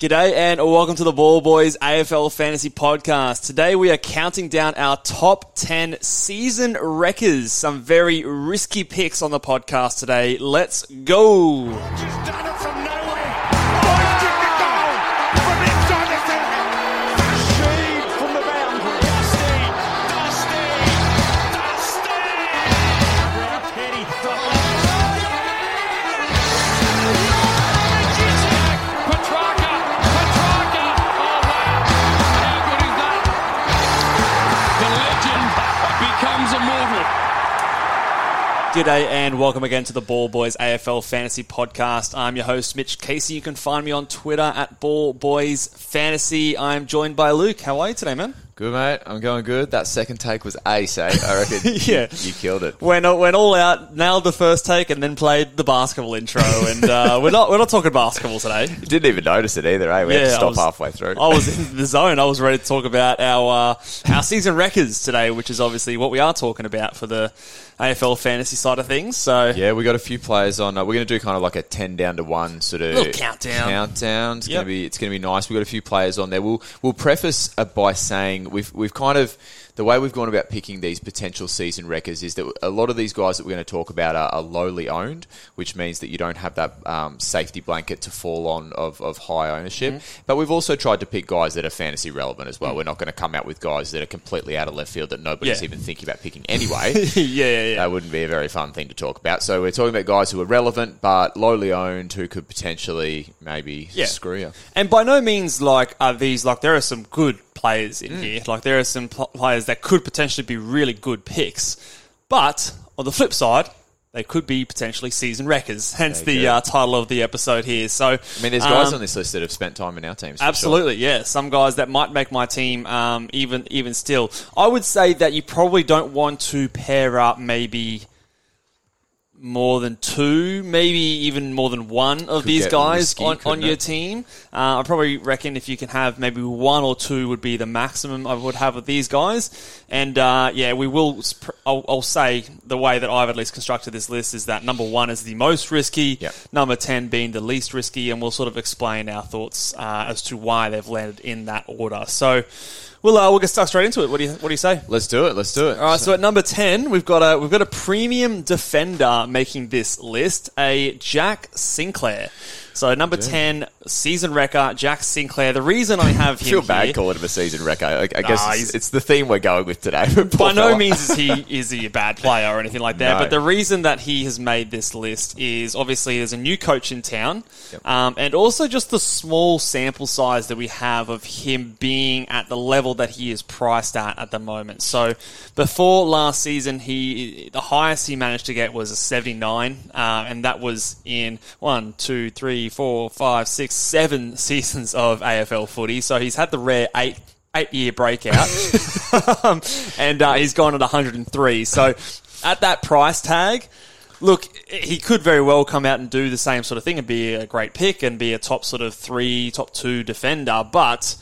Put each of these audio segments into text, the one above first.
G'day and welcome to the Ball Boys AFL Fantasy Podcast. Today we are counting down our top 10 season wreckers. Some very risky picks on the podcast today. Let's go. G'day and welcome again to the Ball Boys AFL Fantasy Podcast. I'm your host, Mitch Casey. You can find me on Twitter at Ball Boys Fantasy. I'm joined by Luke. How are you today, man? Good, mate. I'm going good. That second take was ace, eh? I reckon Yeah. you killed it. Went, went all out, nailed the first take, and then played the basketball intro. And uh, we're not we're not talking basketball today. You didn't even notice it either, eh? We had to stop was- halfway through. I was in the zone. I was ready to talk about our uh, our season wreckers today, which is obviously what we are talking about for the AFL fantasy side of things. So yeah, we got a few players on. Uh, we're going to do kind of like a ten down to one sort of Little countdown. Countdown. It's Yep. going to be it's going to be nice. We've got a few players on there. We'll we'll preface by saying we've we've kind of the way we've gone about picking these potential season wreckers is that a lot of these guys that we're going to talk about are, are lowly owned, which means that you don't have that um, safety blanket to fall on of, of high ownership. Mm-hmm. But we've also tried to pick guys that are fantasy relevant as well. We're not going to come out with guys that are completely out of left field that nobody's Yeah. even thinking about picking anyway. yeah, yeah, yeah. That wouldn't be a very fun thing to talk about. So we're talking about guys who are relevant but lowly owned who could potentially maybe Yeah. screw you. And by no means like are these like there are some good players in mm. here. Like there are some pl- players that could potentially be really good picks, but on the flip side. They could be potentially season wreckers, hence the uh, title of the episode here. So, I mean, there's guys um, on this list that have spent time in our teams. for sure. Absolutely, yeah. Some guys that might make my team um, even even still. I would say that you probably don't want to pair up maybe more than two, maybe even more than one of Could these guys risky, on, on your it? team. Uh, I probably reckon if you can have maybe one or two would be the maximum I would have with these guys. And uh, yeah, we will. I'll, I'll say the way that I've at least constructed this list is that number one is the most risky, Yep. number ten being the least risky, and we'll sort of explain our thoughts uh, as to why they've landed in that order. So. We'll, uh, we'll get stuck straight into it. What do you What do you say? Let's do it. Let's do it. All right, so at number ten, we've got a we've got a premium defender making this list, a Jack Sinclair. So number ten, season wrecker, Jack Sinclair. The reason I have I him feel bad here, calling him a season wrecker. I, I guess Nah, it's, it's the theme we're going with today. By no means is he is he a bad player or anything like that. No. But the reason that he has made this list is obviously there's a new coach in town, Yep. um, and also just the small sample size that we have of him being at the level that he is priced at at the moment. So before last season, he the highest he managed to get was a 79, uh, and that was in one, two, three, four, five, six, seven seasons of AFL footy. So he's had the rare eight eight year breakout, um, and uh, he's gone at 103. So at that price tag, look, he could very well come out and do the same sort of thing and be a great pick and be a top sort of three, top two defender. But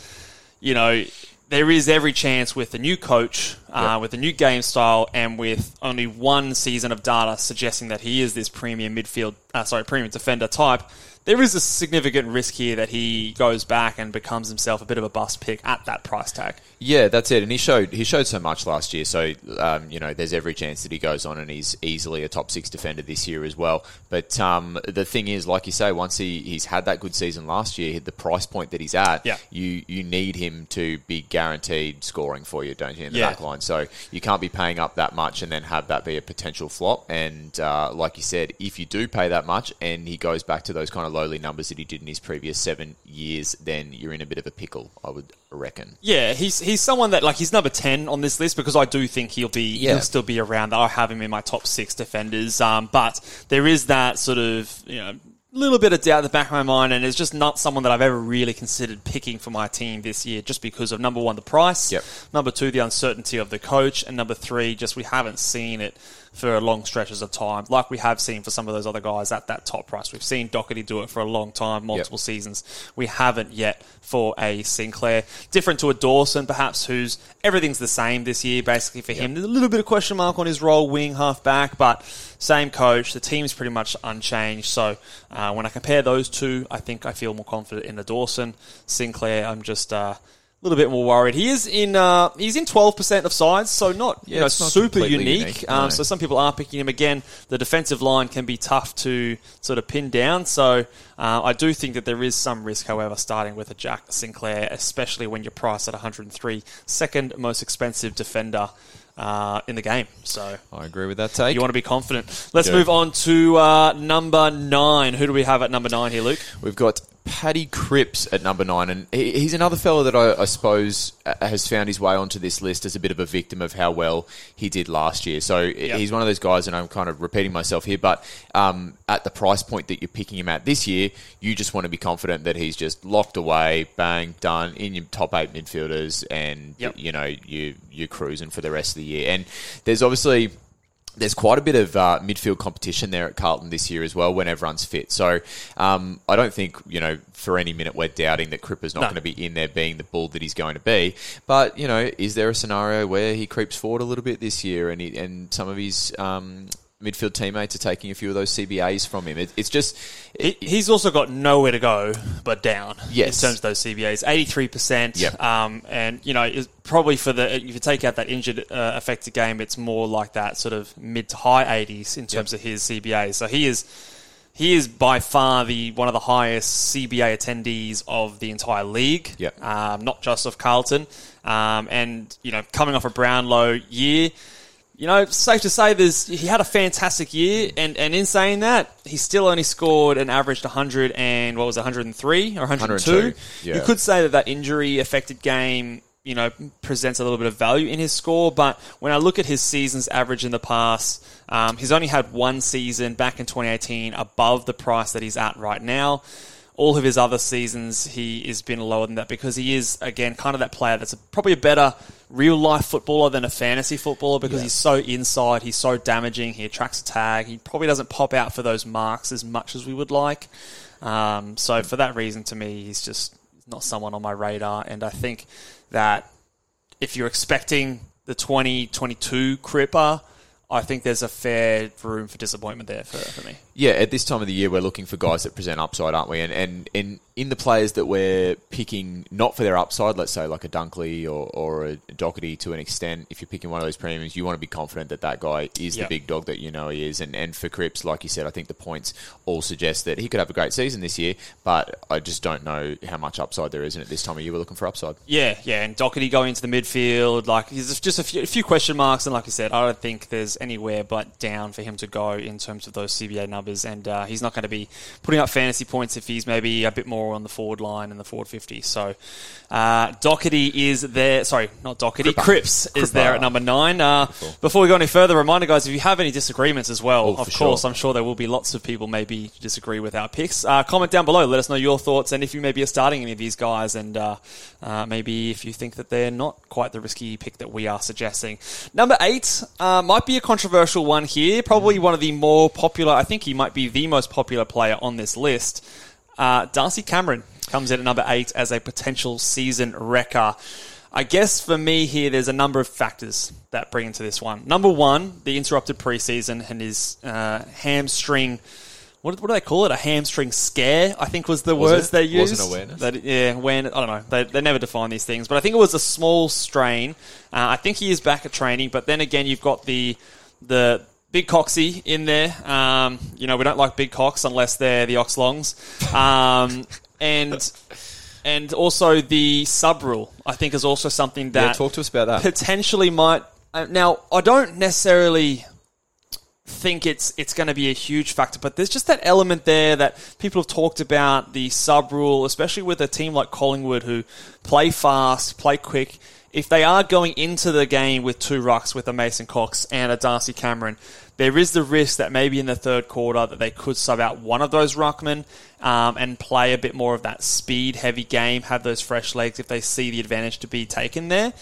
you know, there is every chance with the new coach, uh, Yep. with the new game style, and with only one season of data suggesting that he is this premium midfield, uh, sorry, premium defender type. There is a significant risk here that he goes back and becomes himself a bit of a bust pick at that price tag. Yeah, that's it. And he showed he showed so much last year. So um, you know, there's every chance that he goes on and he's easily a top six defender this year as well. But um, the thing is, like you say, once he, he's had that good season last year, the price point that he's at, Yeah. you you need him to be guaranteed scoring for you, don't you, in the Yeah. back line? So you can't be paying up that much and then have that be a potential flop. And uh, like you said, if you do pay that much and he goes back to those kind of lowly numbers that he did in his previous seven years, then you're in a bit of a pickle, I would reckon. Yeah, he's he's someone that like he's number ten on this list because I do think he'll be Yeah. he'll still be around. I have him in my top six defenders, um, but there is that sort of you know little bit of doubt at the back of my mind, and it's just not someone that I've ever really considered picking for my team this year, just because of number one the price, Yep. number two the uncertainty of the coach, and number three just we haven't seen it for long stretches of time, like we have seen for some of those other guys at that top price. We've seen Docherty do it for a long time, multiple seasons. We haven't yet for a Sinclair. Different to a Dawson, perhaps, who's everything's the same this year, basically for him. There's a little bit of question mark on his role, wing, half back, but same coach. The team's pretty much unchanged. So uh, when I compare those two, I think I feel more confident in the Dawson. Sinclair, I'm just. Uh, a little bit more worried. He is in. Uh, he's in twelve percent of sides, so not you know not super unique. unique, Um, no. so some people are picking him again. The defensive line can be tough to sort of pin down. So uh, I do think that there is some risk, however, starting with a Jack Sinclair, especially when you're priced at 103, second most expensive defender uh, in the game. So I agree with that take. you want to be confident. Let's move on to uh, number nine. Who do we have at number nine here, Luke? We've got Paddy Cripps at number nine, and he's another fellow that I, I suppose uh, has found his way onto this list as a bit of a victim of how well he did last year. So he's one of those guys, and I'm kind of repeating myself here, but um, at the price point that you're picking him at this year, you just want to be confident that he's just locked away, bang, done in your top eight midfielders, and Yep. you know you you're cruising for the rest of the year. And there's obviously there's quite a bit of uh, midfield competition there at Carlton this year as well when everyone's fit. So um, I don't think, you know, for any minute we're doubting that Cripper's not No. going to be in there being the bull that he's going to be. But, you know, is there a scenario where he creeps forward a little bit this year and, he, and some of his um, midfield teammates are taking a few of those CBAs from him? It, it's just... He, he's also got nowhere to go but down Yes. in terms of those CBAs. 83%. Yep. Um, and, you know, probably for the, if you take out that injured uh, affected game, it's more like that sort of mid to high 80s in terms of his CBAs. So he is. He is by far the one of the highest CBA attendees of the entire league, Yep. um, not just of Carlton. Um, and you know, coming off a Brownlow year, you know, safe to say there's he had a fantastic year, and, and in saying that, he still only scored an averaged 100 and what was 103 or 102. 102, yeah. You could say that that injury affected game, you know, presents a little bit of value in his score. But when I look at his seasons average in the past, um, he's only had one season back in 2018 above the price that he's at right now all of his other seasons, he has been lower than that because he is, again, kind of that player that's a, probably a better real life footballer than a fantasy footballer because he's so inside, he's so damaging, he attracts a tag, he probably doesn't pop out for those marks as much as we would like. Um, so for that reason, to me, he's just not someone on my radar. And I think that if you're expecting the 2022 Cripper, I think there's a fair room for disappointment there for, for me. Yeah, at this time of the year, we're looking for guys that present upside, aren't we? And and, and in the players that we're picking, not for their upside, let's say like a Dunkley or, or a Docherty to an extent, if you're picking one of those premiums, you want to be confident that that guy is Yeah. the big dog that you know he is. And, and for Cripps, like you said, I think the points all suggest that he could have a great season this year, but I just don't know how much upside there is. And at this time of year, we're looking for upside. Yeah, yeah, and Docherty going into the midfield, like there's just a few, a few question marks, and like I said, I don't think there's anywhere but down for him to go in terms of those CBA numbers, and uh, he's not going to be putting up fantasy points if he's maybe a bit more on the forward line and the forward fifty. So uh, Docherty is there. Sorry, not Docherty. Cripps is there at number nine. Uh, before we go any further, reminder, guys, if you have any disagreements as well, Oh, of course, sure. I'm sure there will be lots of people maybe disagree with our picks. Uh, comment down below. Let us know your thoughts and if you maybe are starting any of these guys and uh, uh, maybe if you think that they're not quite the risky pick that we are suggesting. Number eight uh, might be a controversial one here. Probably one of the more popular. I think he might be the most popular player on this list. Uh, Darcy Cameron comes in at number eight as a potential season wrecker. I guess for me here, there's a number of factors that bring into this one. Number one, the interrupted preseason and his uh, hamstring what, what do they call it? A hamstring scare, I think was the Was words it? they used. Wasn't awareness? That- yeah, when I don't know. They, they never define these things, but I think it was a small strain. Uh, I think he is back at training, but then again, you've got the the big coxie in there. Um, you know, we don't like big cocks unless they're the oxlongs, um, and and also the sub rule. I think is also something that Yeah, talk to us about that. potentially might. Uh, now, I don't necessarily think it's it's going to be a huge factor, but there's just that element there that people have talked about the sub rule, especially with a team like Collingwood who play fast, play quick. If they are going into the game with two rucks, with a Mason Cox and a Darcy Cameron, there is the risk that maybe in the third quarter that they could sub out one of those ruckmen um, and play a bit more of that speed heavy game, have those fresh legs if they see the advantage to be taken there.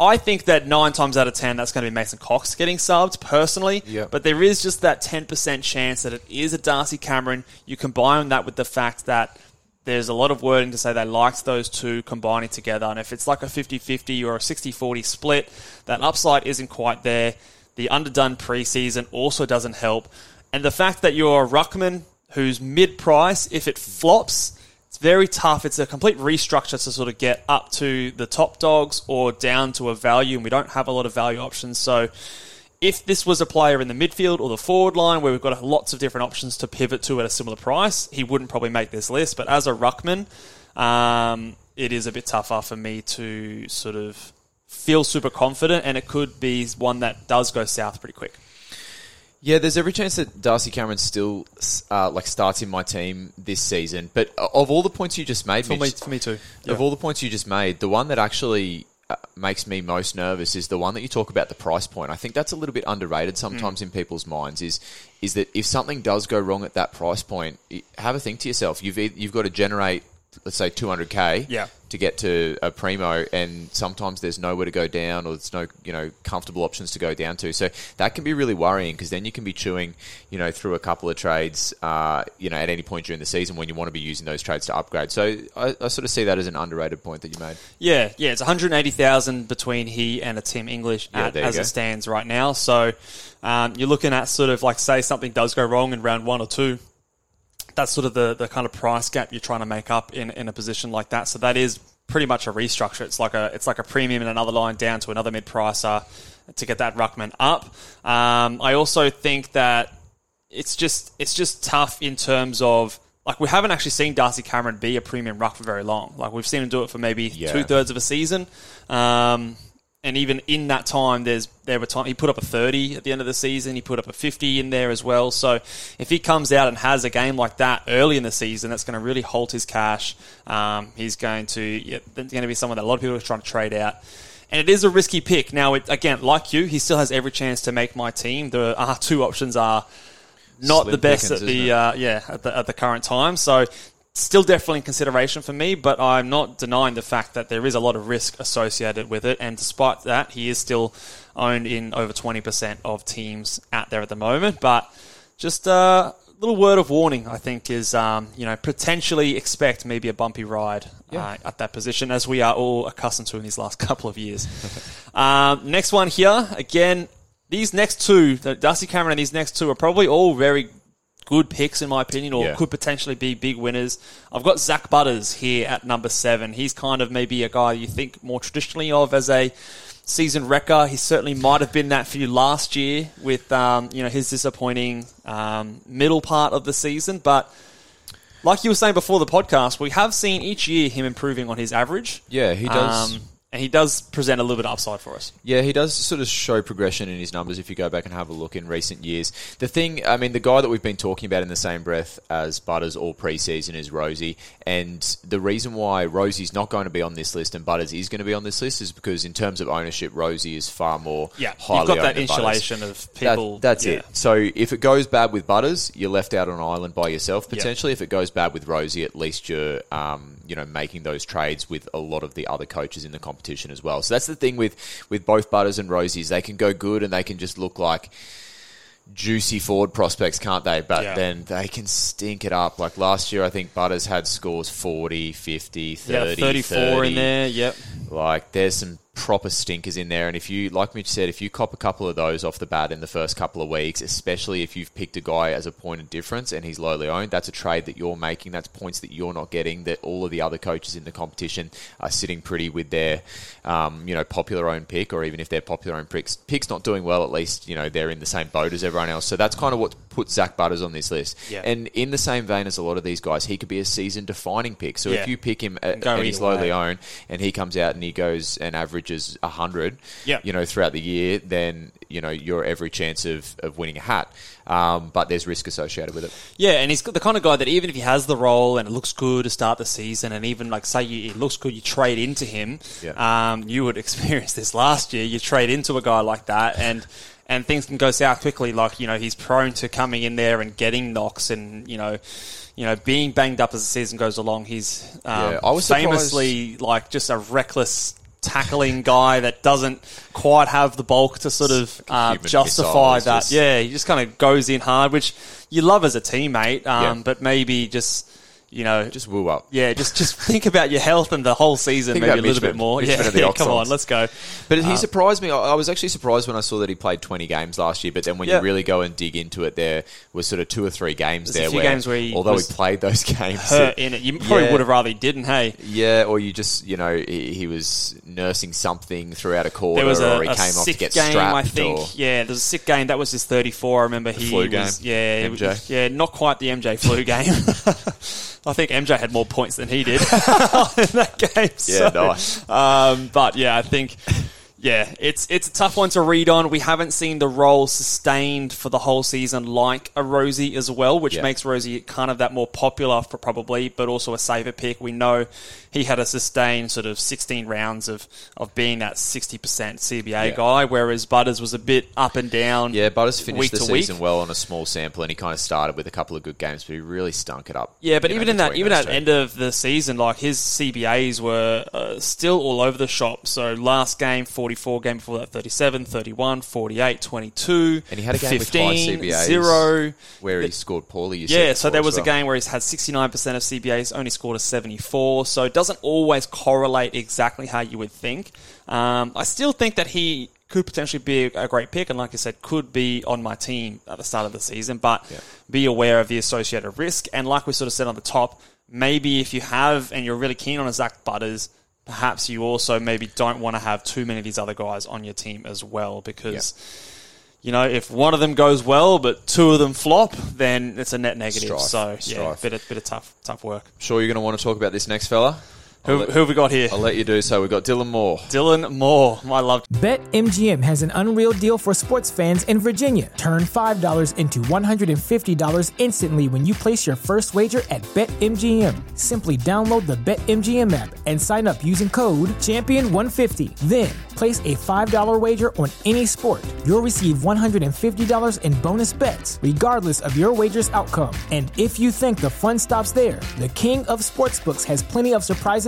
I think that nine times out of ten, that's going to be Mason Cox getting subbed personally. Yeah. But there is just that 10% chance that it is a Darcy Cameron. You combine that with the fact that there's a lot of wording to say they liked those two combining together. And if it's like a 50 50 or a 60 40 split, that upside isn't quite there. The underdone preseason also doesn't help. And the fact that you're a Ruckman who's mid price, if it flops, it's very tough. It's a complete restructure to sort of get up to the top dogs or down to a value, and we don't have a lot of value options. So, if this was a player in the midfield or the forward line where we've got lots of different options to pivot to at a similar price, he wouldn't probably make this list. But as a ruckman, um, it is a bit tougher for me to sort of feel super confident, and it could be one that does go south pretty quick. Yeah, there's every chance that Darcy Cameron still uh, like starts in my team this season. But of all the points you just made, For me, for me too. of all the points you just made, the one that actually uh, makes me most nervous is the one that you talk about the price point. I think that's a little bit underrated Mm. sometimes in people's minds. Is is that if something does go wrong at that price point, have a think to yourself. You've you've got to generate, let's say, 200k. Yeah. To get to a primo, and sometimes there's nowhere to go down, or there's no you know comfortable options to go down to. So that can be really worrying because then you can be chewing, you know, through a couple of trades, uh, you know, at any point during the season when you want to be using those trades to upgrade. So I, I sort of see that as an underrated point that you made. Yeah, yeah, it's 180,000 between he and a Tim English Yeah, at, as go. it stands right now. So um, you're looking at sort of like, say something does go wrong in round one or two. That's sort of the, the kind of price gap you're trying to make up in, in a position like that. So that is pretty much a restructure. It's like a it's like a premium in another line down to another mid pricer to get that ruckman up. Um, I also think that it's just it's just tough in terms of like we haven't actually seen Darcy Cameron be a premium ruck for very long. Like we've seen him do it for maybe Yeah. two thirds of a season, um, and even in that time, there's there were time he put up a thirty at the end of the season. He put up a fifty in there as well. So if he comes out and has a game like that early in the season, that's going to really halt his cash. Um, he's going to yeah, going to be someone that a lot of people are trying to trade out. And it is a risky pick. Now, it, again, like you, he still has every chance to make my team. The uh, two options are not Slim the best pickings, at the uh, yeah at the, at the current time. So still definitely in consideration for me, but I'm not denying the fact that there is a lot of risk associated with it. And despite that, he is still owned in over 20% of teams out there at the moment. But just a little word of warning, I think, is um, you know potentially expect maybe a bumpy ride uh, at that position, as we are all accustomed to in these last couple of years. um, next one here, again, these next two, Darcy Cameron and these next two are probably all very good picks in my opinion, or Yeah. could potentially be big winners. I've got Zak Butters here at number seven. He's kind of maybe a guy you think more traditionally of as a seasoned wrecker. He certainly might have been that for you last year with um, you know his disappointing um, middle part of the season, but. Like you were saying before the podcast, we have seen each year him improving on his average. Yeah, he does. Um, and he does present a little bit of upside for us. Yeah, he does sort of show progression in his numbers if you go back and have a look in recent years. The thing, I mean, the guy that we've been talking about in the same breath as Butters all preseason is Rozee. And the reason why Rozee's not going to be on this list and Butters is going to be on this list is because, in terms of ownership, Rozee is far more Yeah, you've got that than Butters. insulation of people. That, that's yeah. it. So if it goes bad with Butters, you're left out on an island by yourself potentially. If it goes bad with Rozee, at least you're um, you know making those trades with a lot of the other coaches in the competition as well. So that's the thing with with both Butters and Rozees. They can go good and they can just look like juicy forward prospects, can't they? But Yeah. then they can stink it up. Like last year, I think Butters had scores 40, 50, Yeah, 30, 34 30. in there. Yep. Like there's some proper stinkers in there. And if you, like Mitch said, if you cop a couple of those off the bat in the first couple of weeks, especially if you've picked a guy as a point of difference and he's lowly owned, that's a trade that you're making. That's points that you're not getting. That all of the other coaches in the competition are sitting pretty with their, um, you know, popular own pick, or even if their popular owned picks, picks not doing well, at least you know they're in the same boat as everyone else. So that's kind of what put Zak Butters on this list. Yeah. And in the same vein as a lot of these guys, he could be a season defining pick. So Yeah. if you pick him at, and he's lowly owned, and he comes out and he goes and averages hundred, Yeah. you know, throughout the year, then you know you're every chance of, of winning a hat. Um, but there's risk associated with it. Yeah, and he's the kind of guy that even if he has the role and it looks good to start the season, and even like say you, it looks good, you trade into him. Yeah. Um, you would experience this last year. You trade into a guy like that, and and things can go south quickly. Like you know, he's prone to coming in there and getting knocks, and you know, you know, being banged up as the season goes along. He's um, Yeah, I was surprised- famously like just a reckless. Tackling guy that doesn't quite have the bulk to sort of uh, justify missile, that. just- Yeah, he just kind of goes in hard, which you love as a teammate, um, Yeah. but maybe just you know, Just woo up. yeah, just just think about your health and the whole season, Think maybe a little bit more. Yeah, yeah, come on, let's go. But he uh, surprised me. I was actually surprised when I saw that he played 20 games last year. But then when Yeah. you really go and dig into it, there was sort of two or three games There's there where, games where he although he played those games, Hurt in it. You probably Yeah. would have rather he didn't. Hey, Yeah, or you just, you know, he, he was nursing something throughout a quarter, a, or he came off to get game. strapped. I think. or, Yeah, there was a sick game. That was his 34. I remember he flu was. game, Yeah, MJ. was- yeah, not quite the MJ flu game. I think MJ had more points than he did in that game. Yeah, so, nice. Um, but yeah, I think. Yeah, it's it's a tough one to read on. We haven't seen the role sustained for the whole season like a Rozee as well, which Yeah. makes Rozee kind of that more popular for probably, but also a safer pick. We know he had a sustained sort of 16 rounds of, of being that 60% CBA Yeah. guy, whereas Butters was a bit up and down. yeah, Butters finished the season week. well on a small sample, and he kind of started with a couple of good games, but he really stunk it up. Yeah, but you know, even in that, even at two. end of the season, like his CBAs were uh, still all over the shop. So last game, 44, game before that, 37, 31, 48, 22, And he had a game with 15, high CBAs 0. where he scored poorly. You Yeah, so there was as a game where he's had 69% of CBAs, only scored a 74. So it doesn't always correlate exactly how you would think. Um, I still think that he could potentially be a a great pick, and like I said, could be on my team at the start of the season. But Yeah. be aware of the associated risk. And like we sort of said on the top, maybe if you have and you're really keen on a Zak Butters, perhaps you also maybe don't want to have too many of these other guys on your team as well because. You know, if one of them goes well, but two of them flop, then it's a net negative. Strife. So yeah, Strife. bit of, bit of tough tough work. Sure, you're going to want to talk about this next fella. I'll Who, let, who have we got here? I'll let you do so. We've got Dylan Moore. Dylan Moore. I love. BetMGM has an unreal deal for sports fans in Virginia. Turn $5 into $150 instantly when you place your first wager at BetMGM. Simply download the BetMGM app and sign up using code Champion150. Then place a $5 wager on any sport. You'll receive $150 in bonus bets, regardless of your wager's outcome. And if you think the fun stops there, the King of Sportsbooks has plenty of surprises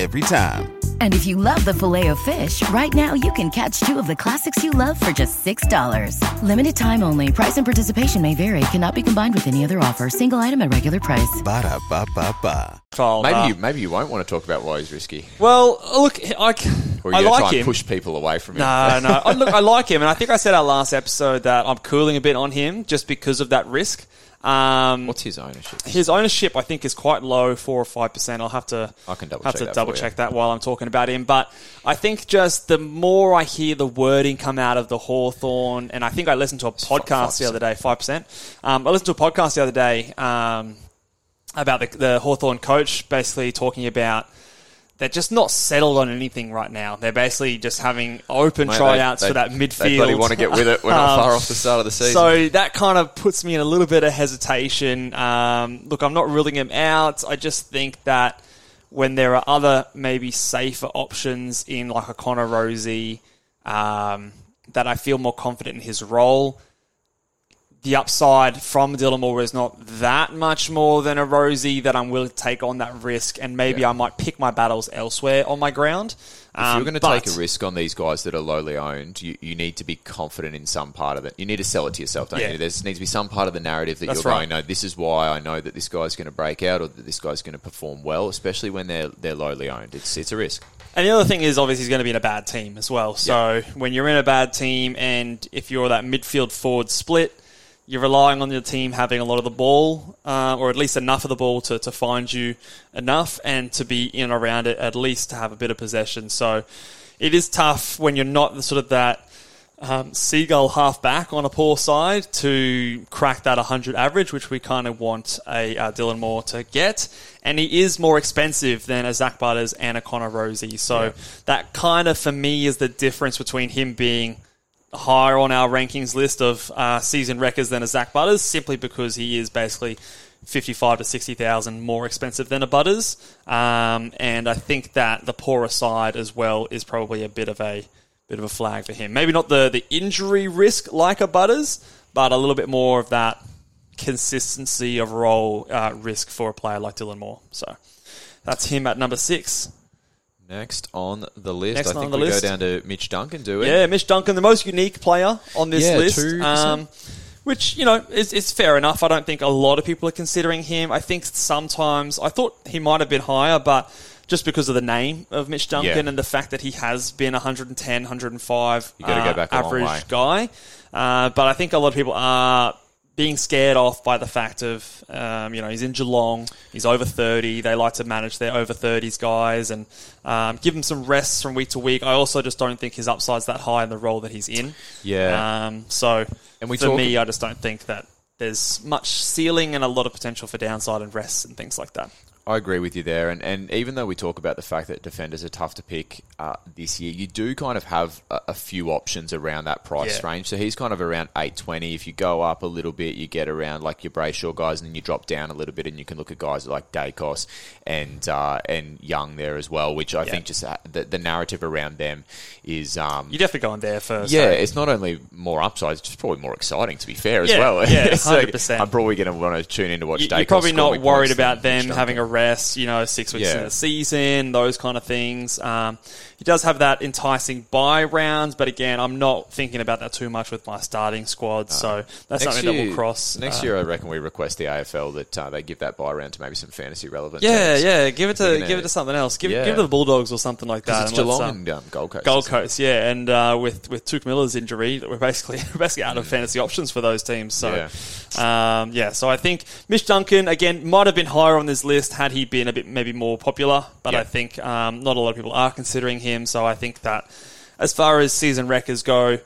Every time. And if you love the filet of fish, right now you can catch two of the classics you love for just $6. Limited time only. Price and participation may vary. Cannot be combined with any other offer. Single item at regular price. Ba-da-ba-ba-ba. Maybe uh, you maybe you won't want to talk about why he's risky, Well, look, I, c- or I you're going like try him. and push people away from him. No, no. I, look, I like him, and I think I said our last episode that I'm cooling a bit on him just because of that risk. Um, What's his ownership? his ownership, I think, is quite low, four or five percent. I'll have to, I can double have check to that double for you. check that while I'm talking about him. But I think just the more I hear the wording come out of the Hawthorn, and I think I listened to a podcast the 5%. other day, five percent. Um, I listened to a podcast the other day. Um, about the, the Hawthorn coach basically talking about they're just not settled on anything right now. They're basically just having open Mate, tryouts they- for that midfield. They bloody want to get with it. We're not Um, far off the start of the season. So that kind of puts me in a little bit of hesitation. Um, look, I'm not ruling him out. I just think that when there are other maybe safer options in like a Connor Rozee, um, that I feel more confident in his role. The upside from Dylan Moore is not that much more than a Rozee that I'm willing to take on that risk, and maybe Yeah. I might pick my battles elsewhere on my ground. if Um, you're going to take a risk on these guys that are lowly owned, you, you need to be confident in some part of it. You need to sell it to yourself, don't Yeah. you? There needs to be some part of the narrative that That's you're right. going, no, this is why I know that this guy's going to break out or that this guy's going to perform well, especially when they're they're lowly owned. It's it's a risk. And the other thing is, obviously, he's going to be in a bad team as well. So when you're in a bad team, and if you're that midfield forward split, you're relying on your team having a lot of the ball, uh, or at least enough of the ball to, to find you enough, and to be in and around it at least to have a bit of possession. So it is tough when you're not the sort of that um, seagull half back on a poor side to crack that 100 average, which we kind of want a uh, Dylan Moore to get. And he is more expensive than a Zak Butters and a Connor Rozee. So that kind of, for me, is the difference between him being higher on our rankings list of uh, season wreckers than a Zak Butters, simply because he is basically 55 to 60,000 more expensive than a Butters. Um, and I think that the poorer side as well is probably a bit of a bit of a flag for him. Maybe not the, the injury risk like a Butters, but a little bit more of that consistency of role uh, risk for a player like Dylan Moore. So that's him at number six. Next on the list, Next I think on the we list. go down to Mitch Duncan, do we? Yeah, Mitch Duncan, the most unique player on this Yeah, list. 2%. Um, which, you know, is, is fair enough. I don't think a lot of people are considering him. I think sometimes, I thought he might have been higher, but just because of the name of Mitch Duncan Yeah. and the fact that he has been 110, 105 You gotta go uh, back a long average way. guy. Uh, but I think a lot of people are being scared off by the fact of, um, you know, he's in Geelong, he's over 30. They like to manage their over 30s guys and um, give him some rests from week to week. I also just don't think his upside's that high in the role that he's in. Yeah. Um, so And we for talk- me, I just don't think that there's much ceiling and a lot of potential for downside and rests and things like that. I agree with you there, and, and even though we talk about the fact that defenders are tough to pick uh, this year, you do kind of have a, a few options around that price Yeah. range. So he's kind of around eight twenty. If you go up a little bit, you get around like your Brayshaw guys, and then you drop down a little bit, and you can look at guys like Daicos and uh, and Young there as well. Which I Yeah. think just uh, the, the narrative around them is um, You're definitely going there first. yeah, eh? it's not only more upside, it's just probably more exciting to be fair as Yeah, well. yeah, 100%. I'm probably going to want to tune in to watch You- Daicos. You're probably not worried about them having a. rest, you know, six weeks Yeah. into the season, those kind of things. Um, he does have that enticing buy rounds, but again, I'm not thinking about that too much with my starting squad, so that's something that will cross. Next uh, year, I reckon we request the AFL that uh, they give that buy round to maybe some fantasy relevant. Yeah, teams. yeah, give it to give it to something else. Give, Yeah. give it to the Bulldogs or something like that. It's and Geelong um, and um, Gold Coast. Gold? Coast, yeah, and uh, with with Touk Miller's injury, that we're basically we're basically out of fantasy options for those teams. So, yeah. Um, yeah, so I think Mitch Duncan again might have been higher on this list had he been a bit maybe more popular, but Yeah. I think um, not a lot of people are considering him. So I think that as far as season wreckers go.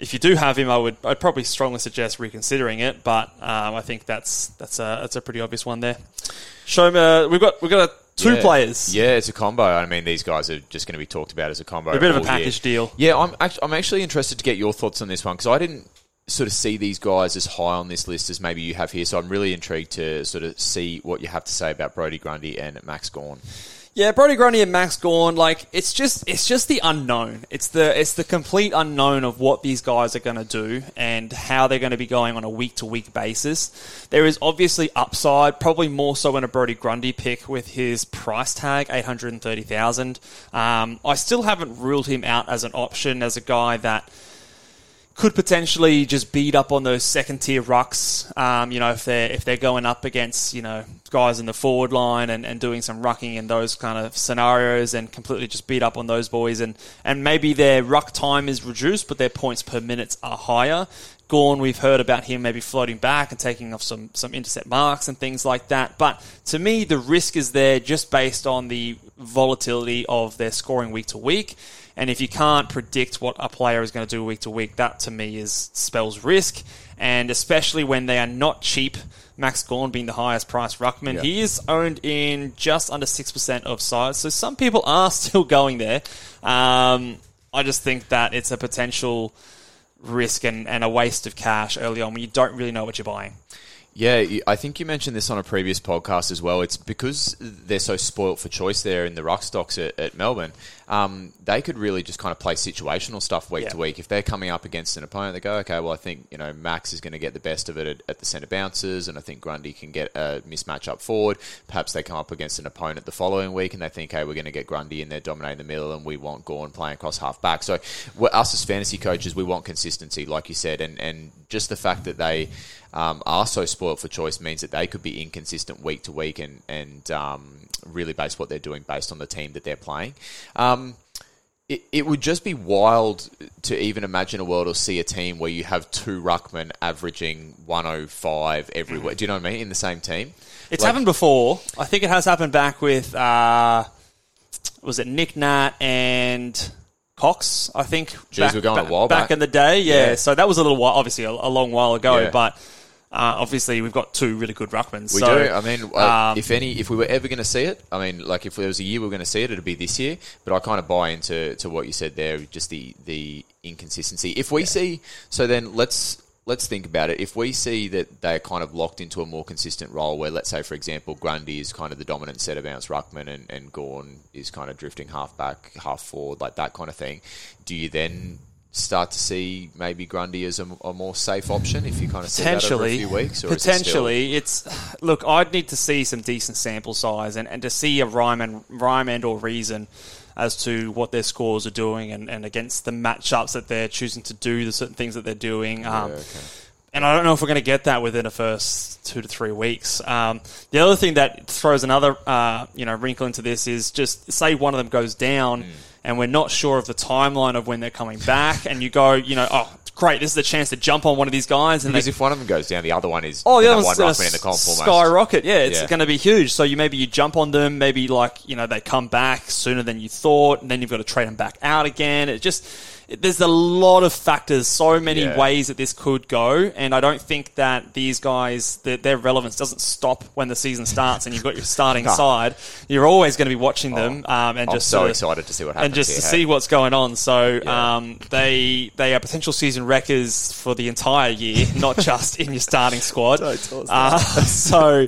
If you do have him, I would I'd probably strongly suggest reconsidering it, but um, I think that's that's a that's a pretty obvious one there. Show me, uh, we've got we've got uh, two Yeah. players. Yeah, it's a combo. I mean, these guys are just going to be talked about as a combo. A bit of a all year. package deal. Yeah, I'm actually, I'm actually interested to get your thoughts on this one because I didn't sort of see these guys as high on this list as maybe you have here. So I'm really intrigued to sort of see what you have to say about Brodie Grundy and Max Gawn. Yeah, Brodie Grundy and Max Gawn, like it's just it's just the unknown. It's the it's the complete unknown of what these guys are going to do and how they're going to be going on a week to week basis. There is obviously upside, probably more so in a Brodie Grundy pick with his price tag eight hundred and thirty thousand. Um, I still haven't ruled him out as an option as a guy that could potentially just beat up on those second tier rucks. Um, you know, if they're if they're going up against you know guys in the forward line and, and doing some rucking in those kind of scenarios, and completely just beat up on those boys, and and maybe their ruck time is reduced, but their points per minutes are higher. Gawn, we've heard about him maybe floating back and taking off some some intercept marks and things like that. But to me, the risk is there just based on the volatility of their scoring week to week. And if you can't predict what a player is going to do week to week, that to me is spells risk. and especially when they are not cheap. Max Gawn being the highest priced ruckman, Yeah. he is owned in just under six percent of sides. So some people are still going there. Um, I just think that it's a potential risk and, and a waste of cash early on when you don't really know what you're buying. Yeah, I think you mentioned this on a previous podcast as well. It's because they're so spoilt for choice there in the ruck stocks at, at Melbourne. Um, they could really just kind of play situational stuff week Yeah. to week. If they're coming up against an opponent, they go, okay, well, I think you know Max is going to get the best of it at, at the centre bounces, and I think Grundy can get a mismatch up forward. Perhaps they come up against an opponent the following week, and they think, hey, we're going to get Grundy in there dominating the middle, and we want Gawn playing across half back. So, us as fantasy coaches, we want consistency, like you said, and and just the fact that they um, are so spoiled for choice means that they could be inconsistent week to week and and um, really base what they're doing based on the team that they're playing. Um, it, it would just be wild to even imagine a world or see a team where you have two ruckmen averaging 105 every week. Do you know what I mean? In the same team, It's Like- happened before. I think it has happened back with uh, was it Nic Nat and Cox? I think. Jeez, back, we're going a while back. in the day. Yeah. Yeah. So that was a little while, obviously a, a long while ago, Yeah. but. Uh, obviously, we've got two really good ruckmans. We so, do. I mean, uh, um, if any, if we were ever going to see it, I mean, like if there was a year we were going to see it, it'd be this year. But I kind of buy into to what you said there, just the the inconsistency. If we see, so then let's let's think about it. If we see that they're kind of locked into a more consistent role, where let's say, for example, Grundy is kind of the dominant set of bounce ruckman, and and Gawn is kind of drifting half back, half forward, like that kind of thing. Do you then? Start to see maybe Grundy as a, a more safe option if you kind of see that over a potentially, few weeks, or is it potentially, it's look. I'd need to see some decent sample size and, and to see a rhyme and rhyme and or reason as to what their scores are doing and, and against the matchups that they're choosing to do, the certain things that they're doing. Um, And I don't know if we're going to get that within the first two to three weeks. Um, the other thing that throws another uh, you know wrinkle into this is just say one of them goes down, Hmm. And we're not sure of the timeline of when they're coming back, and you go, you know, oh great, this is the chance to jump on one of these guys, and Because they if one of them goes down, the other one is Oh, the the other one one's going in the comp almost. skyrocket. Yeah, it's Yeah. going to be huge. So you maybe you jump on them, maybe like you know they come back sooner than you thought, and then you've got to trade them back out again. It just there's a lot of factors, so many Yeah. ways that this could go, and I don't think that these guys their, their relevance doesn't stop when the season starts and you've got your starting No. side. You're always going to be watching them, um, and I'm just so excited to see what happens and just here, to hey? see what's going on. So Yeah. um, they they are potential season wreckers for the entire year, not just in your starting squad. Uh, so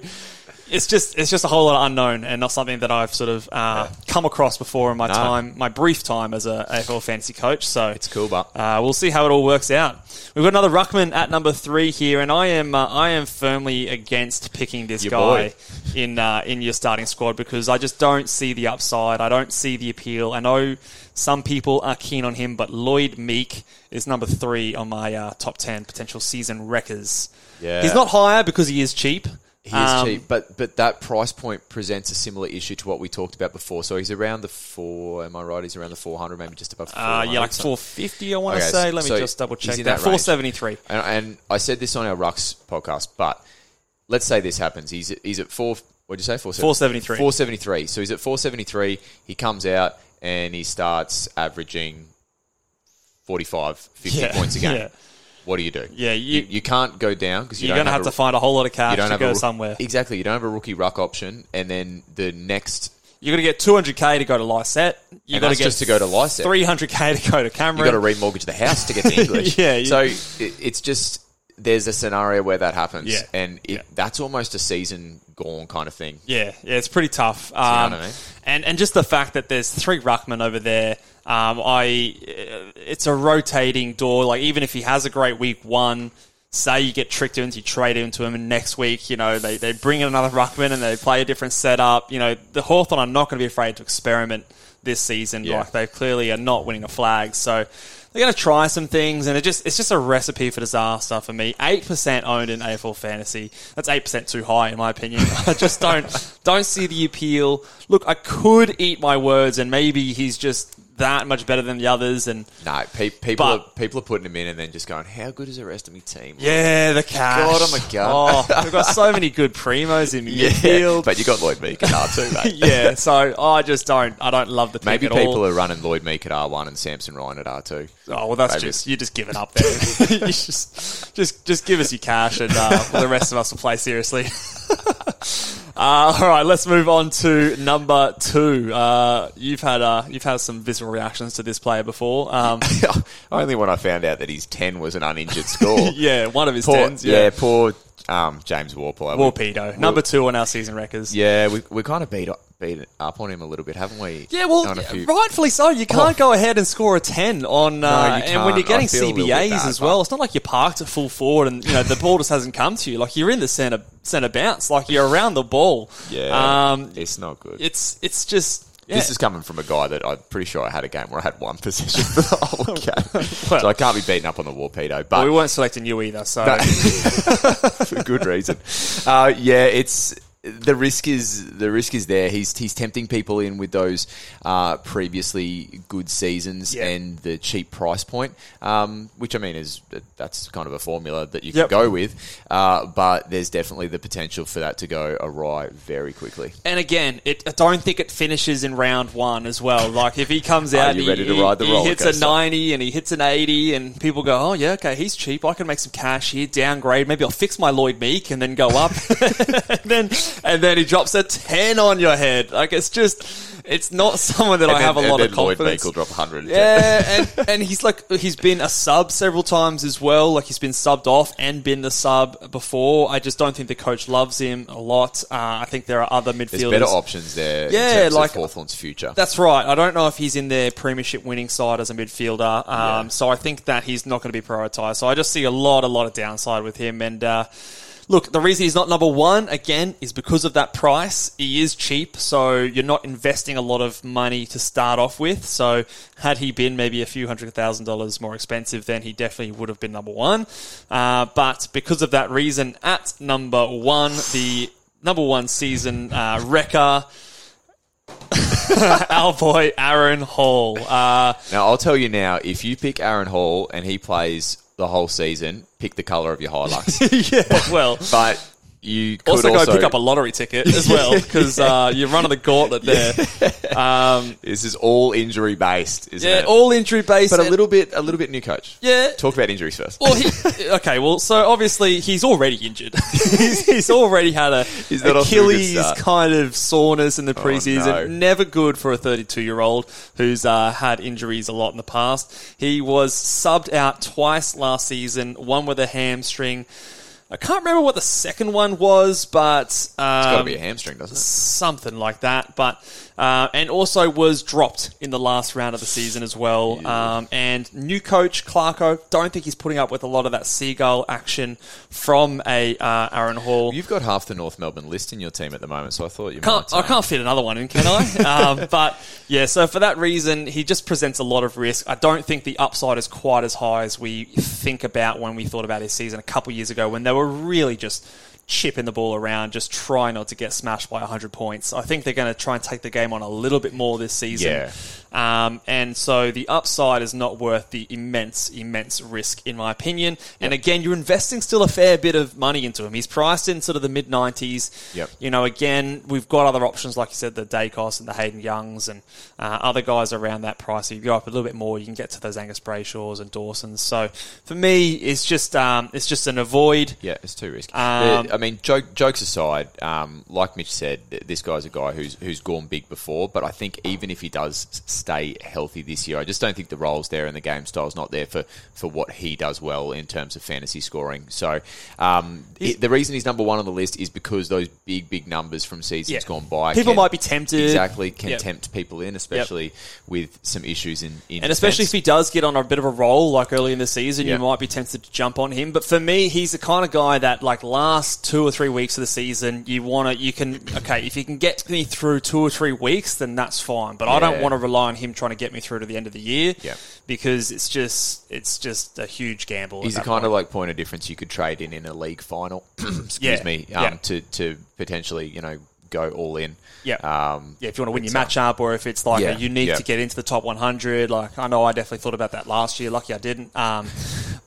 it's just it's just a whole lot of unknown and not something that I've sort of uh, come across before in my No. time, my brief time as a AFL fantasy coach. So It's cool, but uh, we'll see how it all works out. We've got another ruckman at number three here, and I am uh, I am firmly against picking this Your guy boy. in uh, in your starting squad because I just don't see the upside. I don't see the appeal. I know some people are keen on him, but Lloyd Meek is number three on my uh, top ten potential season wreckers. Yeah. he's not higher because he is cheap. He is Um, cheap. But but that price point presents a similar issue to what we talked about before. So he's around the four. Am I right? He's around the four hundred, maybe just above. Uh, yeah, like four fifty. I want to Okay, say. Let me just double check that. that. Four seventy three. And, and I said this on our Rux podcast, but let's say this happens. He's he's at four. What did you say? 473. 473. So he's at 473. He comes out and he starts averaging 45, 50 Yeah, points a game. yeah. What do you do? Yeah, you- you, you can't go down because you You're going to have a- to find a whole lot of cash you don't to have go a, somewhere. Exactly. You don't have a rookie ruck option, and then the next You're going to get 200k to go to Lycett. You And got to get just to go to Lycett. 300k to go to Cameron. you Cameron. got to remortgage the house to get to English. Yeah, So it, it's just there's a scenario where that happens, Yeah. and it, Yeah. that's almost a season gone kind of thing. Yeah, yeah, it's pretty tough. I Um, mean? And and just the fact that there's three ruckmen over there, um, I it's a rotating door. Like even if he has a great week one, say you get tricked into, you trade into him, and next week, you know, they, they bring in another ruckman and they play a different setup. You know, the Hawthorn are not going to be afraid to experiment this season. Yeah. Like they clearly are not winning a flag, so. They're going to try some things, and it just it's just a recipe for disaster for me. Eight percent owned in AFL fantasy. That's eight percent too high, in my opinion. I just don't don't see the appeal. Look, I could eat my words, and maybe he's just that much better than the others. And No, pe- people But- are, people are putting him in and then just going, "How good is the rest of my team?" yeah, the cash. God, oh my God. Oh, we've got so many good primos in midfield. but you got Lloyd Meek too, mate. yeah, so I just don't. I don't love the pick Maybe people all. are running Lloyd Meek at R one and Samson Ryan at R two. Oh well, that's Maybe. just you're just giving up there. you just just just give us your cash, and uh, well, the rest of us will play seriously. Uh, all right, let's move on to number two. Uh, you've had uh, you've had some visceral reactions to this player before. Um, Only when I found out that his ten was an uninjured score. yeah, one of his poor, tens. yeah. Yeah, poor um, James Worpel. Worpedo, number two on our season wreckers. Yeah, we we kind of beat up, beat up on him a little bit, haven't we? Yeah, well, few- rightfully so. You can't go ahead and score a ten on, uh, you and when you're getting I feel a little bit CBAs bad, as but- well. It's not like you're parked at full forward and you know the ball just hasn't come to you. Like you're in the center center bounce, like you're around the ball. Yeah, um, it's not good. it's it's just yeah. This is coming from a guy that I'm pretty sure I had a game where I had one possession for the whole game. Well- so I can't be beaten up on the Worpedo. Well, But we weren't selecting you either, so for good reason. Uh, yeah, it's the risk is the risk is there. He's he's tempting people in with those uh, previously good seasons Yeah. and the cheap price point, um, which I mean is that's kind of a formula that you Yep. can go with. Uh, but there's definitely the potential for that to go awry very quickly. And again, it, I don't think it finishes in round one as well. Like if he comes out, you he, ready to he- ride the he hits a ninety and he hits an eighty, and people go, "Oh yeah, okay, he's cheap. I can make some cash here. Downgrade. Maybe I'll fix my Lloyd Meek and then go up." and then and then he drops a ten on your head. Like it's just, it's not someone that I And have a lot and of then Lloyd confidence. Will drop 100. Yeah, and, and he's like he's been a sub several times as well. Like he's been subbed off and been the sub before. I just don't think the coach loves him a lot. Uh, I think there are other midfielders. There's better options there. Yeah, like- of Hawthorn's future. That's right. I don't know if he's in their premiership winning side as a midfielder. Um, So I think that he's not going to be prioritised. So I just see a lot, a lot of downside with him. And uh, look, the reason he's not number one again is because of that price. He is cheap, so you're not investing a lot of money to start off with. So had he been maybe a few hundred thousand dollars more expensive, then he definitely would have been number one. Uh, but because of that reason, at number one, the number one season uh, wrecker. our boy Aaron Hall. Uh, Now, I'll tell you now, if you pick Aaron Hall and he plays the whole season, pick the colour of your Hilux. yeah, well, but you could also also, go pick up a lottery ticket as well because uh, you're running the gauntlet there. Um, This is all injury based, isn't yeah, it? all injury based, but a little bit, a little bit new coach. Yeah. Talk about injuries first. Well, he, okay, well, so obviously he's already injured. he's, he's already had a not a Achilles kind of soreness in the preseason. no. Never good for a 32 year old who's uh, had injuries a lot in the past. He was subbed out twice last season, one with a hamstring. I can't remember what the second one was, but um, it's got to be a hamstring, doesn't it? something like that. But uh, and also was dropped in the last round of the season as well. Um, and new coach Clarko, don't think he's putting up with a lot of that seagull action from a uh, Aaron Hall. You've got half the North Melbourne list in your team at the moment, so I thought you Can't, might. I can't fit another one in, can I? um, but yeah, so for that reason, he just presents a lot of risk. I don't think the upside is quite as high as we think about when we thought about his season a couple years ago when they were really just chipping the ball around, just trying not to get smashed by 100 points. I think they're going to try and take the game on a little bit more this season. Yeah. Um, and so the upside is not worth the immense, immense risk, in my opinion. And again, you're investing still a fair bit of money into him. He's priced in sort of the mid 90s. Yep. You know, again, we've got other options, like you said, the Daicos and the Hayden Youngs and uh, other guys around that price. If you go up a little bit more, you can get to those Angus Brayshaws and Dawsons. So for me, it's just um, it's just an avoid. Yeah, it's too risky. Um, mean, joke, jokes aside, um, like Mitch said, this guy's a guy who's who's gone big before. But I think even if he does stay healthy this year, I just don't think the role's there and the game style's not there for, for what he does well in terms of fantasy scoring. So um, it- the reason he's number one on the list is because those big big numbers from seasons Yeah. gone by. People can- might be tempted. Exactly, can Yep. tempt people in, especially with some issues in, in And especially if he does get on a bit of a roll, like early in the season, Yeah. you might be tempted to jump on him. But for me, he's the kind of guy that, like, last two or three weeks of the season, you want to, you can, okay, if you can get me through two or three weeks, then that's fine. But I don't want to rely on him trying to get me through to the end of the year, Yeah. because it's just, it's just a huge gamble. He's the kind of like point of difference you could trade in in a league final. excuse Yeah, me, um, yeah. to to potentially you know go all in. Yeah. Um, yeah, if you want to win your uh, matchup or if it's like Yeah, a you need yeah. to get into the top 100. Like I know I definitely thought about that last year. Lucky I didn't. Um,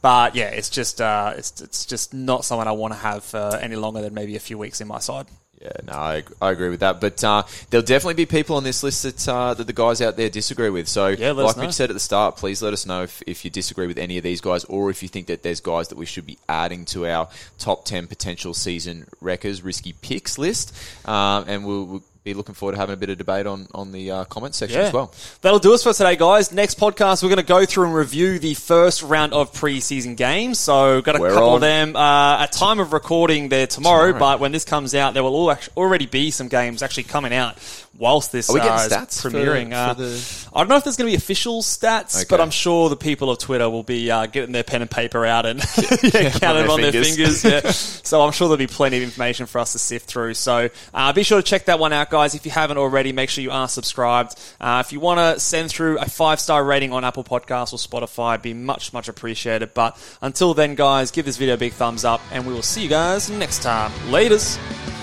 but yeah, it's just uh, it's it's just not someone I want to have uh, any longer than maybe a few weeks in my side. Yeah, no, I, I agree with that. But uh, there'll definitely be people on this list that uh, that the guys out there disagree with. So, Yeah, like we said at the start, please let us know if, if you disagree with any of these guys, or if you think that there's guys that we should be adding to our top ten potential season wreckers risky picks list. Um, and we'll, we'll be looking forward to having a bit of debate on on the uh, comment section as well. That'll do us for today, guys. Next podcast, we're going to go through and review the first round of preseason games. So, got a We're couple on. of them. Uh, at time of recording, they're tomorrow, Tomorrow. but when this comes out, there will all act- already be some games actually coming out whilst this Are we getting uh, is stats for- premiering. for uh, the- I don't know if there's going to be official stats, Okay. but I'm sure the people of Twitter will be uh, getting their pen and paper out and yeah, counting their on their fingers. fingers. Yeah. so I'm sure there'll be plenty of information for us to sift through. So uh, be sure to check that one out, guys. If you haven't already, make sure you are subscribed. Uh, if you want to send through a five star rating on Apple Podcasts or Spotify, be much, much appreciated. But until then, guys, give this video a big thumbs up, and we will see you guys next time. Laters.